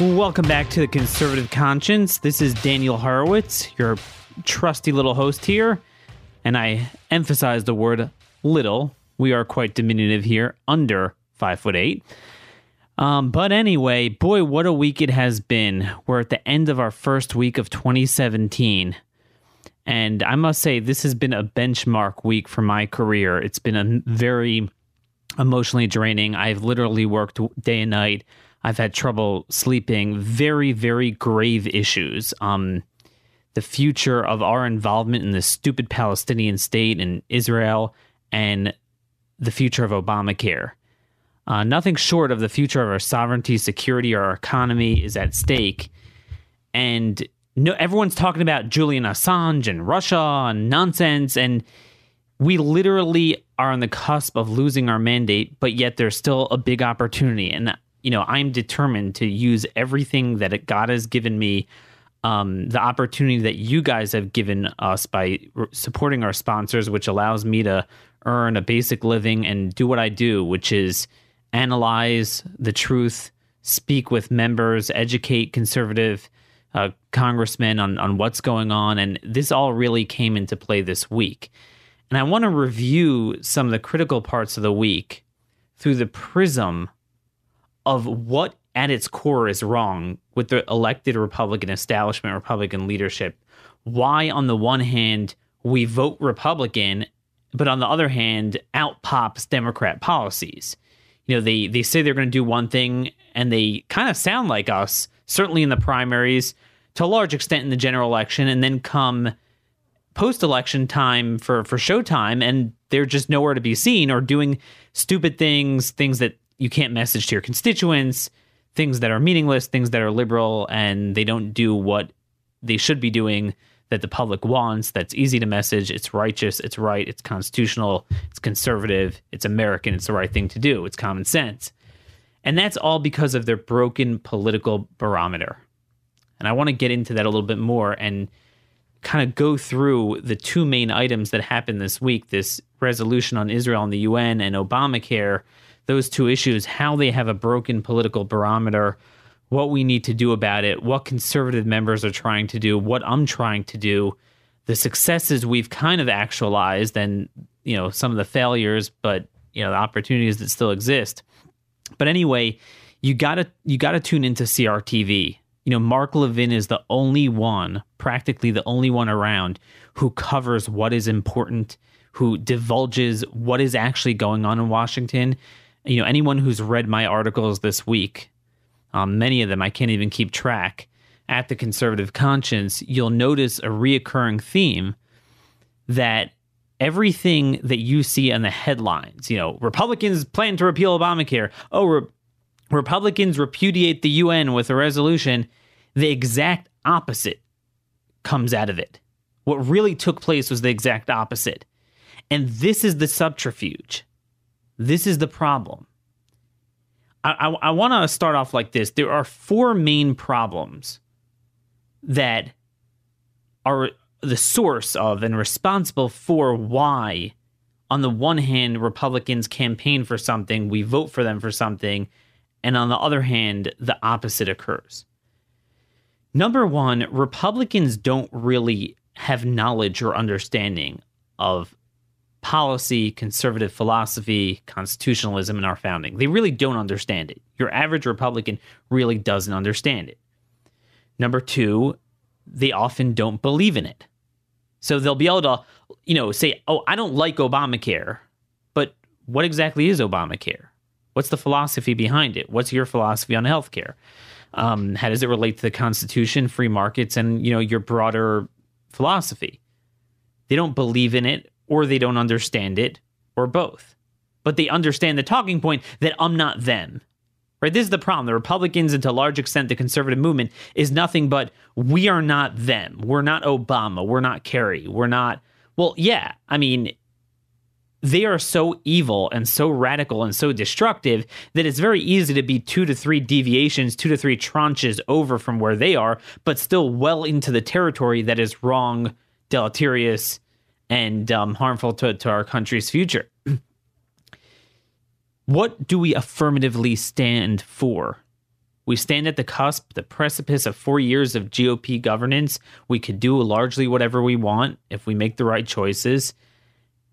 Welcome back to the Conservative Conscience. This is Daniel Horowitz, your trusty little host here. And I emphasize the word little. We are quite diminutive here, under five foot eight. Um, but anyway, boy, what a week it has been. We're at the end of our first week of 2017. And I must say, this has been a benchmark week for my career. It's been a very emotionally draining. I've literally worked day and night. I've had trouble sleeping, very, very grave issues. Um, the future of our involvement in this stupid Palestinian state and Israel and the future of Obamacare. Uh, nothing short of the future of our sovereignty, security, or our economy is at stake. And no, everyone's talking about Julian Assange and Russia and nonsense. And we literally are on the cusp of losing our mandate, but yet there's still a big opportunity. And you know, I'm determined to use everything that God has given me, um, the opportunity that you guys have given us by r- supporting our sponsors, which allows me to earn a basic living and do what I do, which is analyze the truth, speak with members, educate conservative uh, congressmen on, on what's going on. And this all really came into play this week. And I want to review some of the critical parts of the week through the prism of what at its core is wrong with the elected Republican establishment, Republican leadership. Why, on the one hand, we vote Republican, but on the other hand, out pops Democrat policies. You know, they, they say they're going to do one thing and they kind of sound like us, certainly in the primaries, to a large extent in the general election, and then come post election time for, for showtime and they're just nowhere to be seen or doing stupid things, things that you can't message to your constituents, things that are meaningless, things that are liberal, and they don't do what they should be doing that the public wants. That's easy to message. It's righteous. It's right. It's constitutional. It's conservative. It's American. It's the right thing to do. It's common sense. And that's all because of their broken political barometer. And I want to get into that a little bit more and kind of go through the two main items that happened this week this resolution on Israel and the UN and Obamacare those two issues, how they have a broken political barometer, what we need to do about it, what conservative members are trying to do, what I'm trying to do, the successes we've kind of actualized, and you know some of the failures, but you know the opportunities that still exist. But anyway, you gotta you gotta tune into CRTV. You know, Mark Levin is the only one, practically the only one around, who covers what is important, who divulges what is actually going on in Washington you know, anyone who's read my articles this week, um, many of them I can't even keep track, at the conservative conscience, you'll notice a reoccurring theme that everything that you see on the headlines, you know, Republicans plan to repeal Obamacare. Oh, Re- Republicans repudiate the UN with a resolution. The exact opposite comes out of it. What really took place was the exact opposite. And this is the subterfuge. This is the problem. I, I, I want to start off like this. There are four main problems that are the source of and responsible for why, on the one hand, Republicans campaign for something, we vote for them for something, and on the other hand, the opposite occurs. Number one, Republicans don't really have knowledge or understanding of policy, conservative philosophy, constitutionalism in our founding. They really don't understand it. Your average Republican really doesn't understand it. Number two, they often don't believe in it. So they'll be able to, you know, say, oh, I don't like Obamacare, but what exactly is Obamacare? What's the philosophy behind it? What's your philosophy on healthcare? Um, how does it relate to the Constitution, free markets, and you know your broader philosophy? They don't believe in it or they don't understand it, or both. But they understand the talking point that I'm not them, Right? This is the problem. The Republicans, and to a large extent, the conservative movement, is nothing but we are not them. We're not Obama. We're not Kerry. We're not. Well, yeah. I mean, they are so evil and so radical and so destructive that it's very easy to be two to three deviations, two to three tranches over from where they are, but still well into the territory that is wrong, deleterious, and um, harmful to, to our country's future. what do we affirmatively stand for? We stand at the cusp, the precipice of four years of GOP governance. We could do largely whatever we want if we make the right choices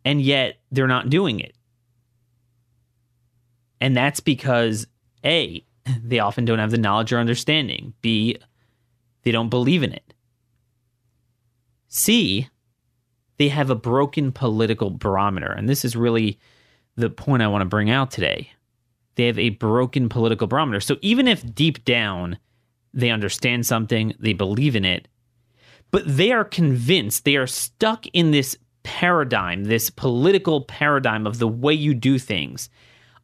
and yet they're not doing it. And that's because A, they often don't have the knowledge or understanding. B, they don't believe in it. C, they have a broken political barometer. And this is really the point I want to bring out today. They have a broken political barometer. So even if deep down they understand something, they believe in it, but they are convinced, they are stuck in this paradigm, this political paradigm of the way you do things,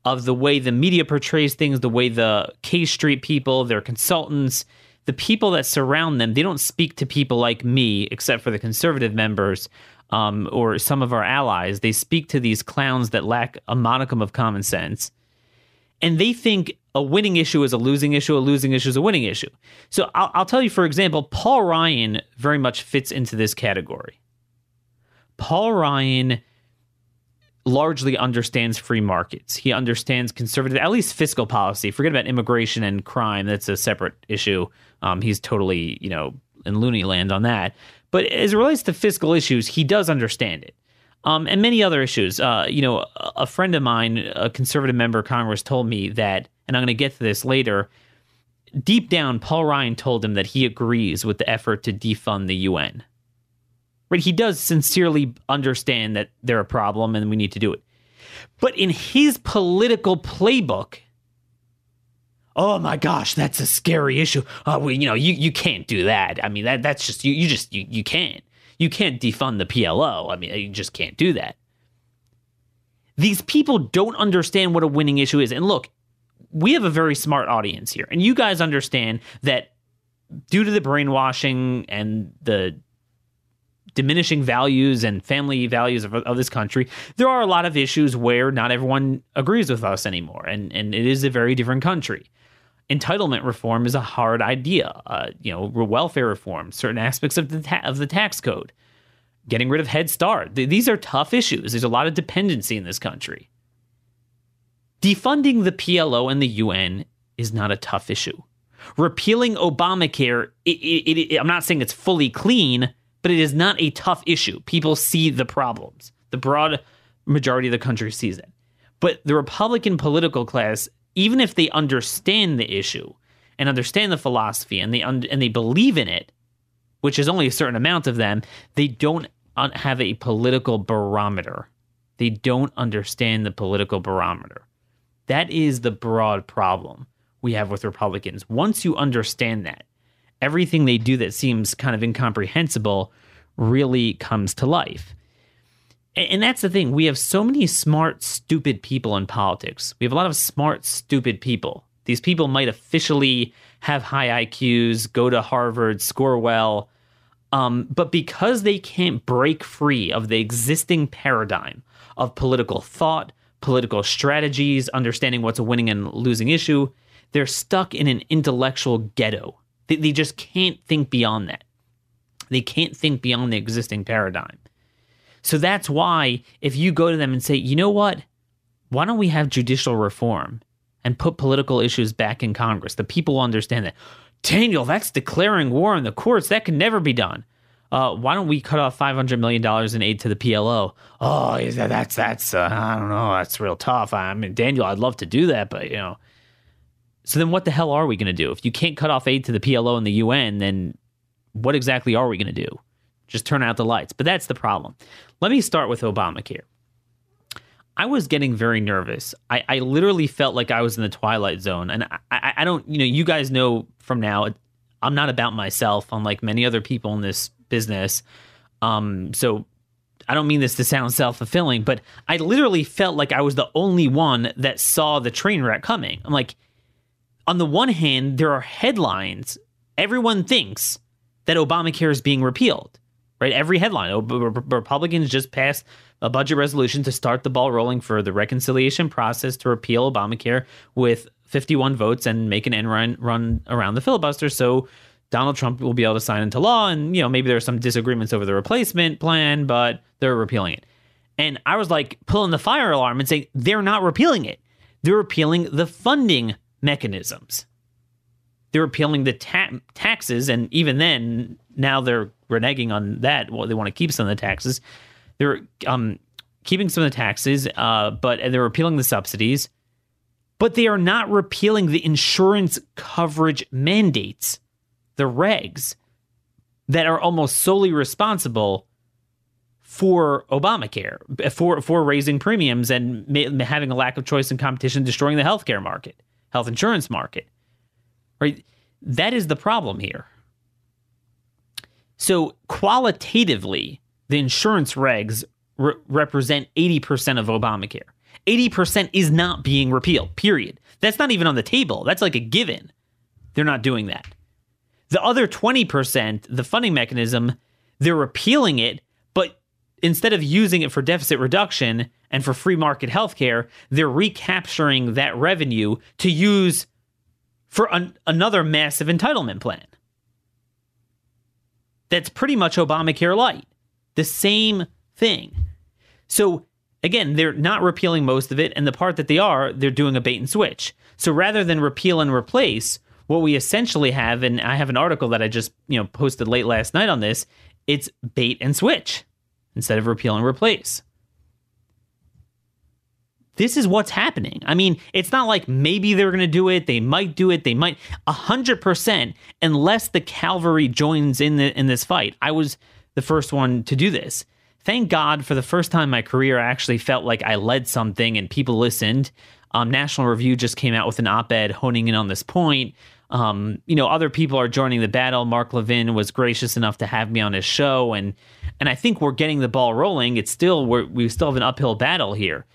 of the way the media portrays things, the way the K Street people, their consultants, the people that surround them, they don't speak to people like me, except for the conservative members um, or some of our allies. They speak to these clowns that lack a modicum of common sense. And they think a winning issue is a losing issue, a losing issue is a winning issue. So I'll, I'll tell you, for example, Paul Ryan very much fits into this category. Paul Ryan largely understands free markets. He understands conservative, at least fiscal policy. Forget about immigration and crime. That's a separate issue. Um, he's totally, you know, in loony land on that. But as it relates to fiscal issues, he does understand it. Um, and many other issues. Uh, you know, a friend of mine, a conservative member of Congress, told me that, and I'm going to get to this later. Deep down, Paul Ryan told him that he agrees with the effort to defund the UN right? He does sincerely understand that they're a problem and we need to do it. But in his political playbook, oh my gosh, that's a scary issue. Uh, well, you know, you, you can't do that. I mean, that that's just you. You just you, you can't. You can't defund the PLO. I mean, you just can't do that. These people don't understand what a winning issue is. And look, we have a very smart audience here, and you guys understand that due to the brainwashing and the diminishing values and family values of, of, this country, there are a lot of issues where not everyone agrees with us anymore, and and it is a very different country. Entitlement reform is a hard idea. Uh, you know, welfare reform, certain aspects of the ta- of the tax code, getting rid of Head Start. Th- these are tough issues. There's a lot of dependency in this country. Defunding the PLO and the UN is not a tough issue. Repealing Obamacare, it, it, it, I'm not saying it's fully clean, but it is not a tough issue. People see the problems. The broad majority of the country sees it. But the Republican political class, even if they understand the issue and understand the philosophy and they un- and they believe in it, which is only a certain amount of them, they don't have a political barometer. They don't understand the political barometer. That is the broad problem we have with Republicans. Once you understand that, everything they do that seems kind of incomprehensible really comes to life. And that's the thing. We have so many smart, stupid people in politics. We have a lot of smart, stupid people. These people might officially have high IQs, go to Harvard, score well, um, but because they can't break free of the existing paradigm of political thought, political strategies, understanding what's a winning and losing issue, they're stuck in an intellectual ghetto they, they just can't think beyond that. They can't think beyond the existing paradigm. So that's why if you go to them and say, you know what, why don't we have judicial reform and put political issues back in Congress? The people will understand that. Daniel, that's declaring war on the courts. That can never be done. Uh, why don't we cut off five hundred million dollars in aid to the PLO? Oh, that's that's uh, I don't know. That's real tough. I mean, Daniel, I'd love to do that, but you know, so then what the hell are we going to do? If you can't cut off aid to the PLO and the UN, then what exactly are we going to do? Just turn out the lights. But that's the problem. Let me start with Obamacare. I was getting very nervous. I, I literally felt like I was in the twilight zone. And I, I, don't, you know, you guys know from now, I'm not about myself, unlike many other people in this business. Um, so I don't mean this to sound self fulfilling, but I literally felt like I was the only one that saw the train wreck coming. I'm like, on the one hand, there are headlines. Everyone thinks that Obamacare is being repealed, right? Every headline. Oh, Republicans just passed a budget resolution to start the ball rolling for the reconciliation process to repeal Obamacare with 51 votes and make an end run, run around the filibuster. So Donald Trump will be able to sign into law. And, you know, maybe there are some disagreements over the replacement plan, but they're repealing it. And I was like pulling the fire alarm and saying, they're not repealing it. They're repealing the funding mechanisms. They're repealing the ta- taxes. And even then, now they're reneging on that. Well, they want to keep some of the taxes. They're um, keeping some of the taxes, uh, but they're repealing the subsidies. But they are not repealing the insurance coverage mandates, the regs that are almost solely responsible for Obamacare, for for raising premiums and ma- having a lack of choice and competition, destroying the healthcare market, health insurance market. Right, that is the problem here. So qualitatively, the insurance regs re- represent 80% of Obamacare. 80% is not being repealed, period. That's not even on the table. That's like a given. They're not doing that. The other 20%, the funding mechanism, they're repealing it, but instead of using it for deficit reduction and for free market healthcare, they're recapturing that revenue to use for an, another massive entitlement plan. That's pretty much Obamacare light the same thing. So again, they're not repealing most of it, and the part that they are, they're doing a bait and switch. So rather than repeal and replace, what we essentially have, and I have an article that I just you know posted late last night on this, it's bait and switch instead of repeal and replace. This is what's happening. I mean, it's not like maybe they're going to do it. They might do it. They might a hundred percent, unless the cavalry joins in the in this fight. I was the first one to do this. Thank God for the first time in my career, I actually felt like I led something and people listened. Um, National Review just came out with an op ed honing in on this point. Um, you know, other people are joining the battle. Mark Levin was gracious enough to have me on his show, and and I think we're getting the ball rolling. It's still we we still have an uphill battle here,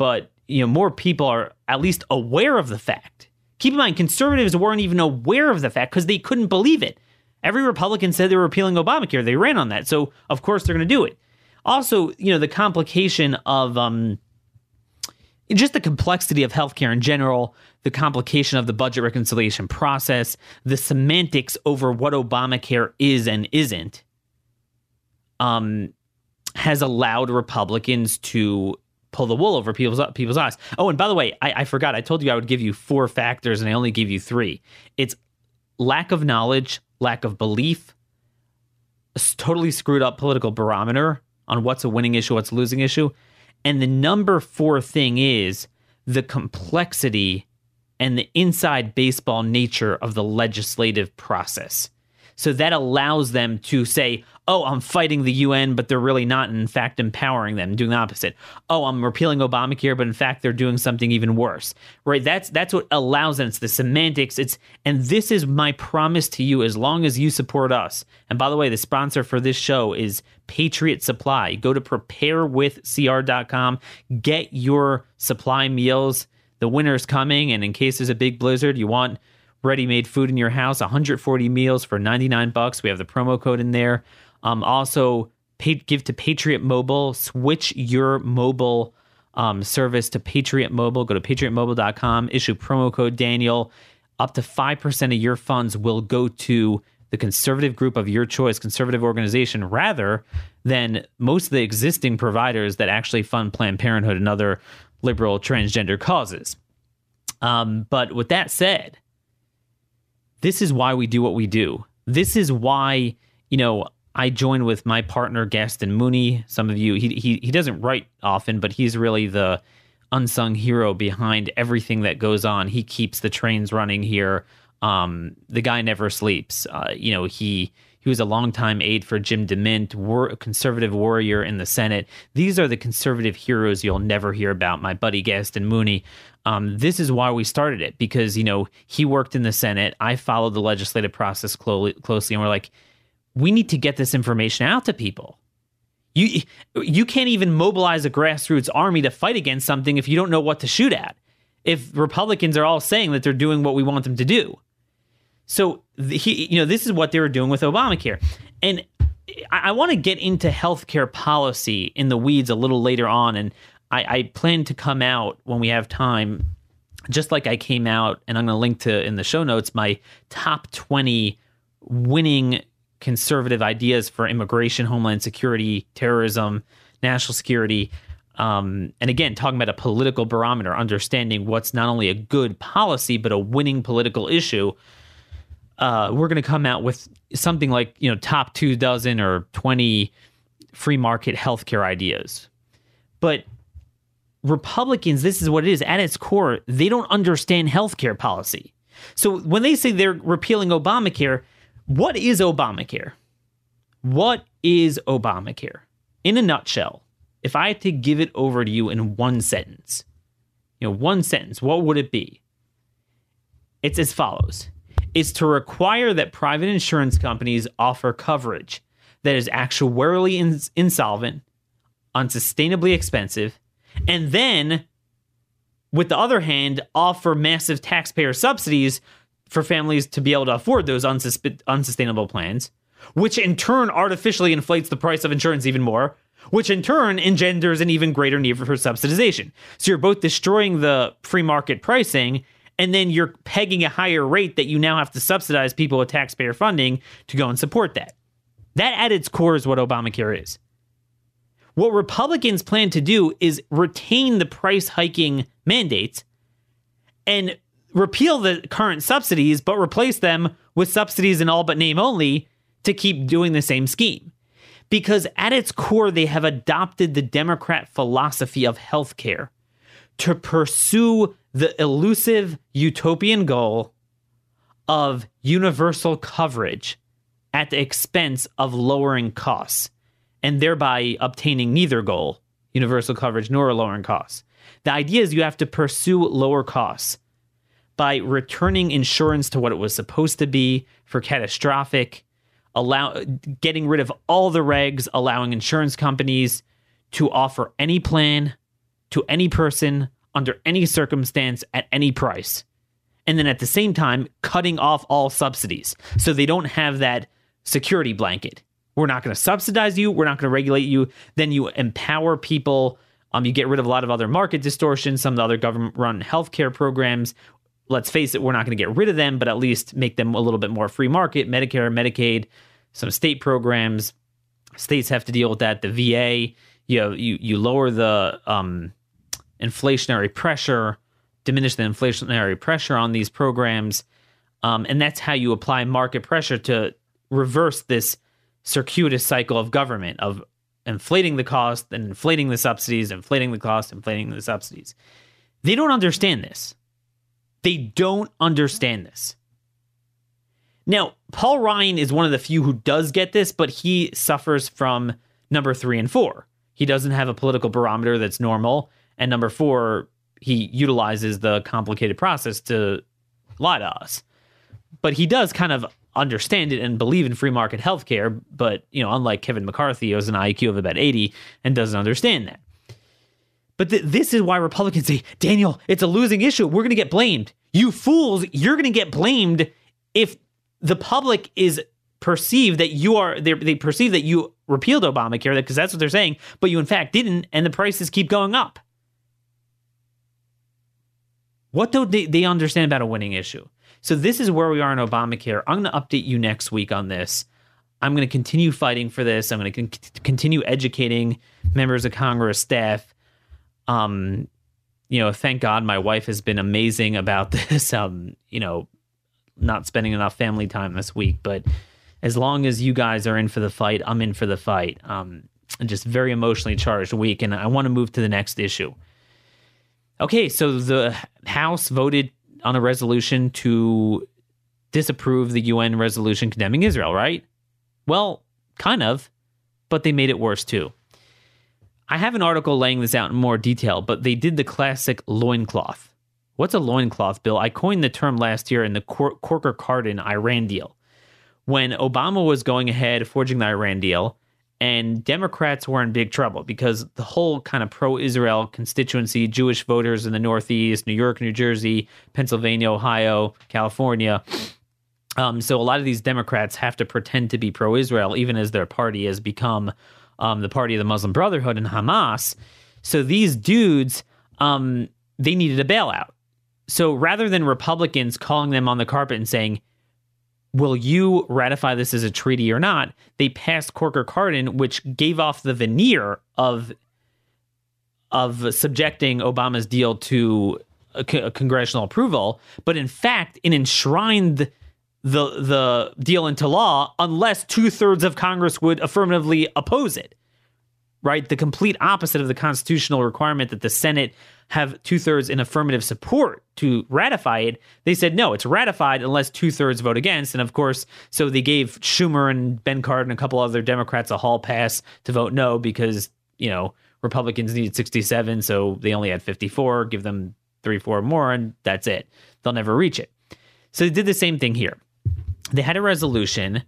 but you know, more people are at least aware of the fact. Keep in mind, conservatives weren't even aware of the fact because they couldn't believe it. Every Republican said they were repealing Obamacare. They ran on that. So, of course, they're going to do it. Also, you know, the complication of um, just the complexity of healthcare in general, the complication of the budget reconciliation process, the semantics over what Obamacare is and isn't, um, has allowed Republicans to pull the wool over people's people's eyes. Oh, and by the way, I, I forgot. I told you I would give you four factors, and I only give you three. It's lack of knowledge, lack of belief, a totally screwed up political barometer on what's a winning issue, what's a losing issue. And the number four thing is the complexity and the inside baseball nature of the legislative process. So that allows them to say, oh, I'm fighting the UN, but they're really not, in fact, empowering them, doing the opposite. Oh, I'm repealing Obamacare, but in fact, they're doing something even worse. Right? That's that's what allows them. It's the semantics. It's and this is my promise to you as long as you support us. And by the way, the sponsor for this show is Patriot Supply. Go to preparewithcr.com, get your supply meals. The winter is coming, and in case there's a big blizzard, you want ready-made food in your house 140 meals for 99 bucks. We have the promo code in there. Um, also pay, give to patriot mobile. Switch your mobile um, service to patriot mobile. Go to patriotmobile.com issue promo code daniel. Up to 5% of your funds will go to the conservative group of your choice conservative organization rather than most of the existing providers that actually fund planned parenthood and other liberal transgender causes. Um, but with that said this is why we do what we do. This is why, you know, I join with my partner Gaston Mooney. Some of you, he he he doesn't write often, but he's really the unsung hero behind everything that goes on. He keeps the trains running here. Um, the guy never sleeps. Uh, you know, he he was a longtime aide for Jim DeMint, war, conservative warrior in the Senate. These are the conservative heroes you'll never hear about. My buddy Gaston Mooney. Um, this is why we started it because you know he worked in the Senate. I followed the legislative process clo- closely, and we're like, we need to get this information out to people. You you can't even mobilize a grassroots army to fight against something if you don't know what to shoot at. if Republicans are all saying that they're doing what we want them to do. So he, you know, this is what they were doing with Obamacare, and I, I want to get into healthcare policy in the weeds a little later on, and I, I plan to come out when we have time, just like I came out, and I'm going to link to in the show notes my top twenty winning conservative ideas for immigration, homeland security, terrorism, national security. Um, and again, talking about a political barometer, understanding what's not only a good policy, but a winning political issue. Uh, we're going to come out with something like, you know, top two dozen or 20 free market healthcare ideas. But Republicans, this is what it is at its core, they don't understand healthcare policy. So when they say they're repealing Obamacare, what is Obamacare? What is Obamacare? In a nutshell, if I had to give it over to you in one sentence, you know, one sentence, what would it be? It's as follows it's to require that private insurance companies offer coverage that is actuarially ins- insolvent, unsustainably expensive, and then, with the other hand, offer massive taxpayer subsidies for families to be able to afford those unsus- unsustainable plans, which in turn artificially inflates the price of insurance even more, which in turn engenders an even greater need for subsidization. So you're both destroying the free market pricing and then you're pegging a higher rate that you now have to subsidize people with taxpayer funding to go and support that. That at its core is what Obamacare is. What Republicans plan to do is retain the price hiking mandates and repeal the current subsidies, but replace them with subsidies in all but name only to keep doing the same scheme. Because at its core, they have adopted the Democrat philosophy of healthcare to pursue the elusive utopian goal of universal coverage at the expense of lowering costs and thereby obtaining neither goal, universal coverage nor lowering costs. The idea is you have to pursue lower costs by returning insurance to what it was supposed to be for catastrophic, allow getting rid of all the regs, allowing insurance companies to offer any plan to any person under any circumstance at any price. And then at the same time, cutting off all subsidies so they don't have that security blanket. We're not going to subsidize you. We're not going to regulate you. Then you empower people. Um, you get rid of a lot of other market distortions, some of the other government run healthcare programs let's face it, we're not going to get rid of them, but at least make them a little bit more free market. Medicare, Medicaid, some state programs. States have to deal with that. The VA, you know, you you lower the um, inflationary pressure, diminish the inflationary pressure on these programs, um, and that's how you apply market pressure to reverse this circuitous cycle of government of inflating the cost and inflating the subsidies, inflating the cost, inflating the subsidies. They don't understand this. They don't understand this. Now, Paul Ryan is one of the few who does get this, but he suffers from number three and four. He doesn't have a political barometer that's normal. And number four, he utilizes the complicated process to lie to us. But he does kind of understand it and believe in free market healthcare. But, you know, unlike Kevin McCarthy, who has an IQ of about 80 and doesn't understand that. But th- this is why Republicans say, Daniel, it's a losing issue. We're going to get blamed. You fools, you're going to get blamed if the public is perceived that you are, they perceive that you repealed Obamacare, because that's what they're saying, but you in fact didn't, and the prices keep going up. What do they, they understand about a winning issue? So this is where we are in Obamacare. I'm going to update you next week on this. I'm going to continue fighting for this. I'm going to con- continue educating members of Congress, staff, um, you know, thank God my wife has been amazing about this. Um, you know, not spending enough family time this week, but as long as you guys are in for the fight, I'm in for the fight. Um, just very emotionally charged week, and I want to move to the next issue. Okay, so the House voted on a resolution to disapprove the UN resolution condemning Israel, right? Well, kind of, but they made it worse too. I have an article laying this out in more detail, but they did the classic loincloth. What's a loincloth, Bill? I coined the term last year in the Cor- Corker Cardin Iran deal. When Obama was going ahead forging the Iran deal, and Democrats were in big trouble because the whole kind of pro Israel constituency, Jewish voters in the Northeast, New York, New Jersey, Pennsylvania, Ohio, California. Um, so a lot of these Democrats have to pretend to be pro Israel, even as their party has become um, the party of the Muslim Brotherhood and Hamas. So these dudes, um, they needed a bailout. So rather than Republicans calling them on the carpet and saying, will you ratify this as a treaty or not? They passed Corker Cardin, which gave off the veneer of of subjecting Obama's deal to a, a congressional approval, but in fact, it enshrined the the deal into law unless two thirds of Congress would affirmatively oppose it. Right, the complete opposite of the constitutional requirement that the Senate have two thirds in affirmative support to ratify it. They said no, it's ratified unless two thirds vote against. And of course, so they gave Schumer and Ben Cardin and a couple other Democrats a hall pass to vote no because you know Republicans needed 67, so they only had 54. Give them three, four more, and that's it. They'll never reach it. So they did the same thing here. They had a resolution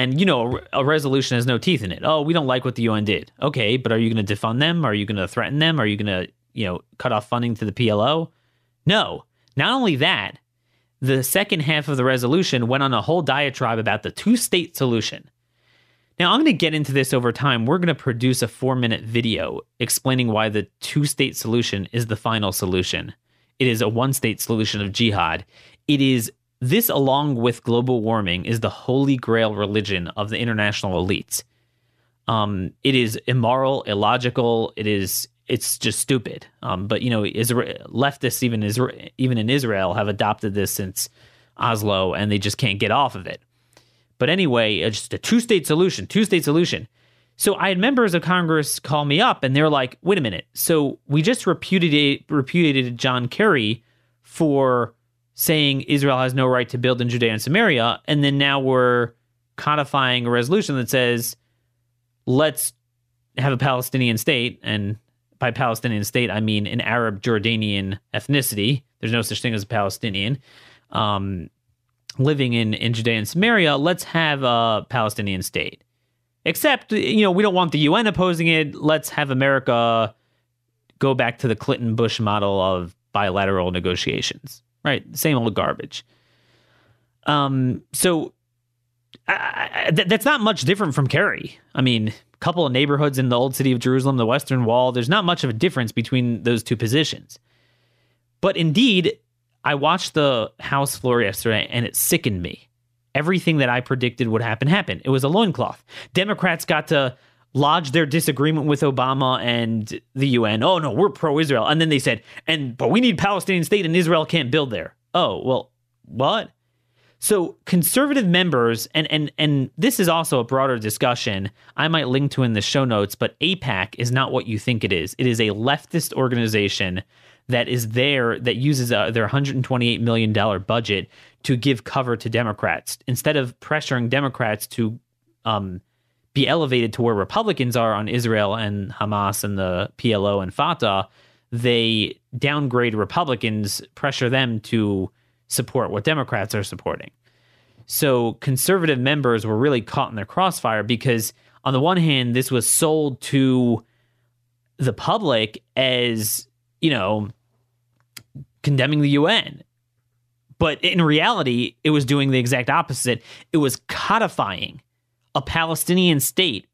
and you know a resolution has no teeth in it oh we don't like what the un did okay but are you going to defund them are you going to threaten them are you going to you know, cut off funding to the PLO? No. Not only that, the second half of the resolution went on a whole diatribe about the two state solution. Now, I'm going to get into this over time. We're going to produce a four minute video explaining why the two state solution is the final solution. It is a one state solution of jihad. It is this, along with global warming, is the holy grail religion of the international elites. Um, it is immoral, illogical. It is it's just stupid. Um, but you know, Israel, leftists even Israel, even in Israel have adopted this since Oslo, and they just can't get off of it. But anyway, it's just a two-state solution. Two-state solution. So I had members of Congress call me up, and they're like, "Wait a minute. So we just repudiated repudiated John Kerry for saying Israel has no right to build in Judea and Samaria, and then now we're codifying a resolution that says." Let's have a Palestinian state, and by Palestinian state, I mean an Arab Jordanian ethnicity. There's no such thing as a Palestinian. Um, living in, in Judea and Samaria, let's have a Palestinian state. Except, you know, we don't want the UN opposing it. Let's have America go back to the Clinton Bush model of bilateral negotiations, right? Same old garbage. Um, so I, th- that's not much different from Kerry. I mean, a couple of neighborhoods in the old city of Jerusalem, the Western Wall. There's not much of a difference between those two positions. But indeed, I watched the House floor yesterday and it sickened me. Everything that I predicted would happen happened. It was a loincloth. Democrats got to lodge their disagreement with Obama and the UN. Oh no, we're pro-Israel. And then they said, and but we need Palestinian state and Israel can't build there. Oh, well, what? So conservative members, and and and this is also a broader discussion. I might link to in the show notes, but AIPAC is not what you think it is. It is a leftist organization that is there that uses uh, their 128 million dollar budget to give cover to Democrats instead of pressuring Democrats to um, be elevated to where Republicans are on Israel and Hamas and the PLO and Fatah. They downgrade Republicans, pressure them to support what Democrats are supporting. So conservative members were really caught in their crossfire because, on the one hand, this was sold to the public as, you know, condemning the UN. But in reality, it was doing the exact opposite. It was codifying a Palestinian state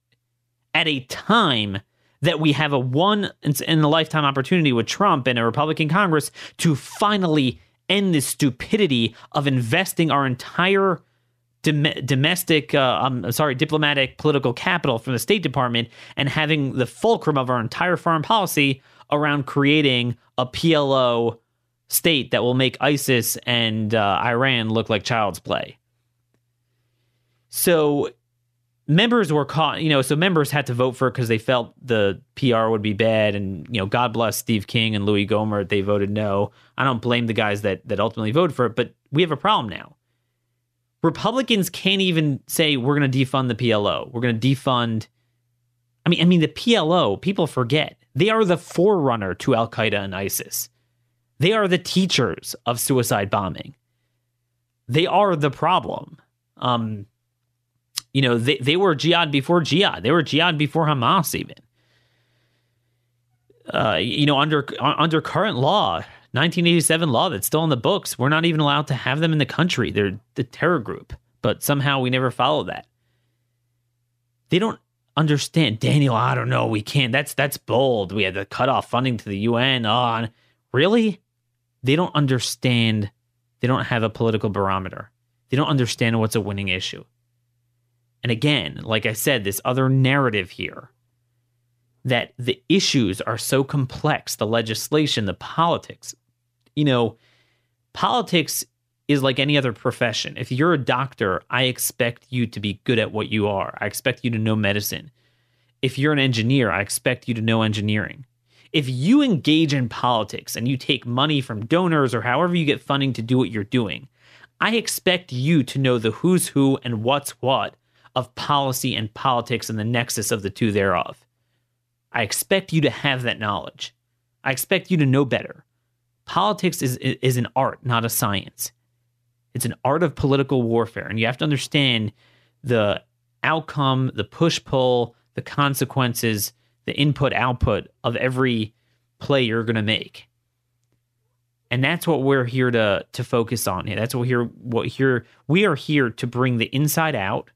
at a time that we have a one in a lifetime opportunity with Trump and a Republican Congress to finally end this stupidity of investing our entire dom- domestic, uh, I'm sorry, diplomatic political capital from the State Department and having the fulcrum of our entire foreign policy around creating a PLO state that will make ISIS and uh, Iran look like child's play. So members were caught, you know, so members had to vote for it because they felt the PR would be bad. And, you know, God bless Steve King and Louis Gohmert. They voted no. I don't blame the guys that, that ultimately voted for it, but we have a problem now. Republicans can't even say we're going to defund the PLO. We're going to defund. I mean, I mean, the PLO, people forget, they are the forerunner to Al Qaeda and ISIS. They are the teachers of suicide bombing. They are the problem. Um, You know, they, they were jihad before jihad. They were jihad before Hamas even. Uh, you know, under under current law, 1987 law that's still in the books, we're not even allowed to have them in the country. They're the terror group, but somehow we never follow that. They don't understand, Daniel. I don't know. We can't. That's that's bold. We had to cut off funding to the UN. Oh, really? They don't understand. They don't have a political barometer. They don't understand what's a winning issue. And again, like I said, this other narrative here that the issues are so complex the legislation, the politics. You know, politics is like any other profession. If you're a doctor, I expect you to be good at what you are. I expect you to know medicine. If you're an engineer, I expect you to know engineering. If you engage in politics and you take money from donors or however you get funding to do what you're doing, I expect you to know the who's who and what's what of policy and politics and the nexus of the two thereof. I expect you to have that knowledge. I expect you to know better. Politics is, is an art, not a science. It's an art of political warfare, and you have to understand the outcome, the push pull, the consequences, the input output of every play you're going to make. And that's what we're here to to focus on. That's what here what here we are here to bring the inside out,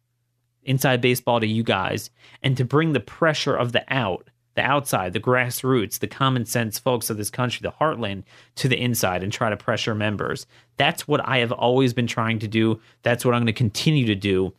inside baseball to you guys, and to bring the pressure of the out the outside, the grassroots, the common sense folks of this country, the heartland, to the inside and try to pressure members. That's what I have always been trying to do. That's what I'm going to continue to do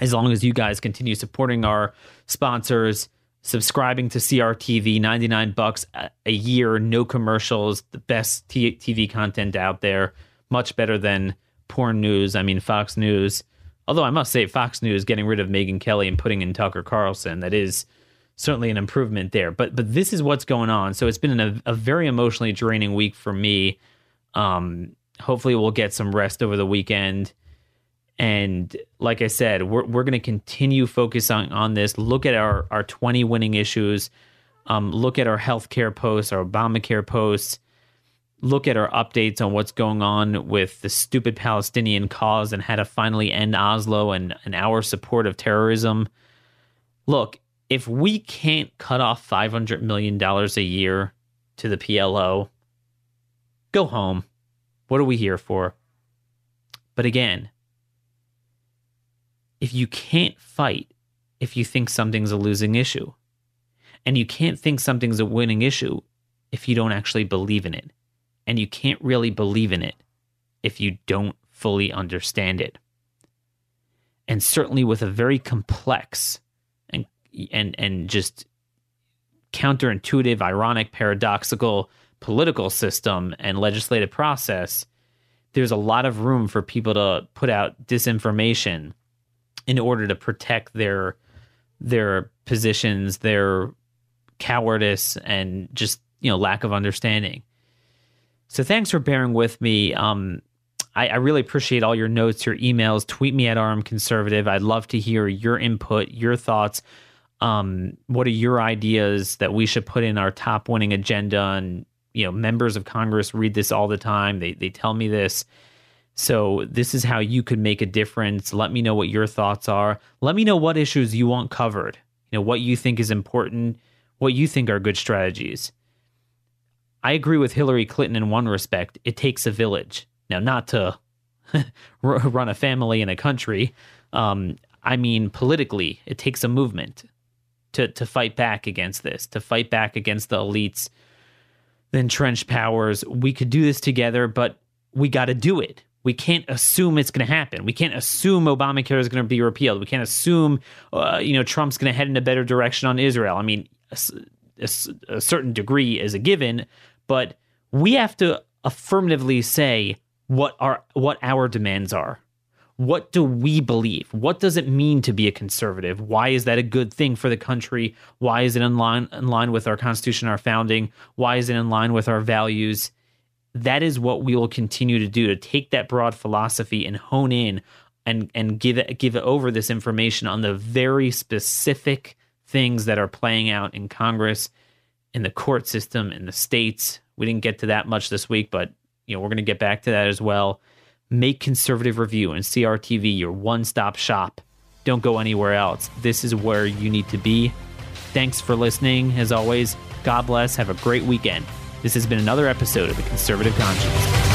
as long as you guys continue supporting our sponsors, subscribing to CRTV, 99 bucks a year, no commercials, the best TV content out there, much better than porn news. I mean, Fox News. Although I must say, Fox News getting rid of Megyn Kelly and putting in Tucker Carlson, that is certainly an improvement there. But but this is what's going on. So it's been a, a very emotionally draining week for me. Um, hopefully we'll get some rest over the weekend. And like I said, we're we're going to continue focusing on on this. Look at our our 20 winning issues. Um, look at our healthcare posts, our Obamacare posts. Look at our updates on what's going on with the stupid Palestinian cause and how to finally end Oslo and, and our support of terrorism. Look, if we can't cut off $500 million a year to the PLO, go home. What are we here for? But again, if you can't fight if you think something's a losing issue, and you can't think something's a winning issue if you don't actually believe in it, and you can't really believe in it if you don't fully understand it. And certainly with a very complex and and and just counterintuitive, ironic, paradoxical political system and legislative process, there's a lot of room for people to put out disinformation in order to protect their their positions, their cowardice, and just you know lack of understanding. So thanks for bearing with me. Um, I, I, really appreciate all your notes, your emails. Tweet me at RM Conservative. I'd love to hear your input, your thoughts um, what are your ideas that we should put in our top winning agenda? And you know, members of Congress read this all the time. They they tell me this. So this is how you could make a difference. Let me know what your thoughts are. Let me know what issues you want covered. You know what you think is important, what you think are good strategies. I agree with Hillary Clinton in one respect. It takes a village. Now, not to run a family in a country. Um, I mean, politically, it takes a movement to to fight back against this, to fight back against the elites, the entrenched powers. We could do this together, but we got to do it. We can't assume it's going to happen. We can't assume Obamacare is going to be repealed. We can't assume, uh, you know, Trump's going to head in a better direction on Israel. I mean, a, a, certain degree is a given, but we have to affirmatively say what our what our demands are what do we believe? What does it mean to be a conservative? Why is that a good thing for the country? Why is it in line in line with our constitution, our founding? Why is it in line with our values? That is what we will continue to do to take that broad philosophy and hone in and and give it give it over this information on the very specific things that are playing out in Congress, in the court system, in the states. We didn't get to that much this week, but you know, we're going to get back to that as well Make Conservative Review and CRTV your one stop shop don't go anywhere else. This is where you need to be. Thanks for listening. As always, God bless. Have a great weekend. This has been another episode of The Conservative Conscience.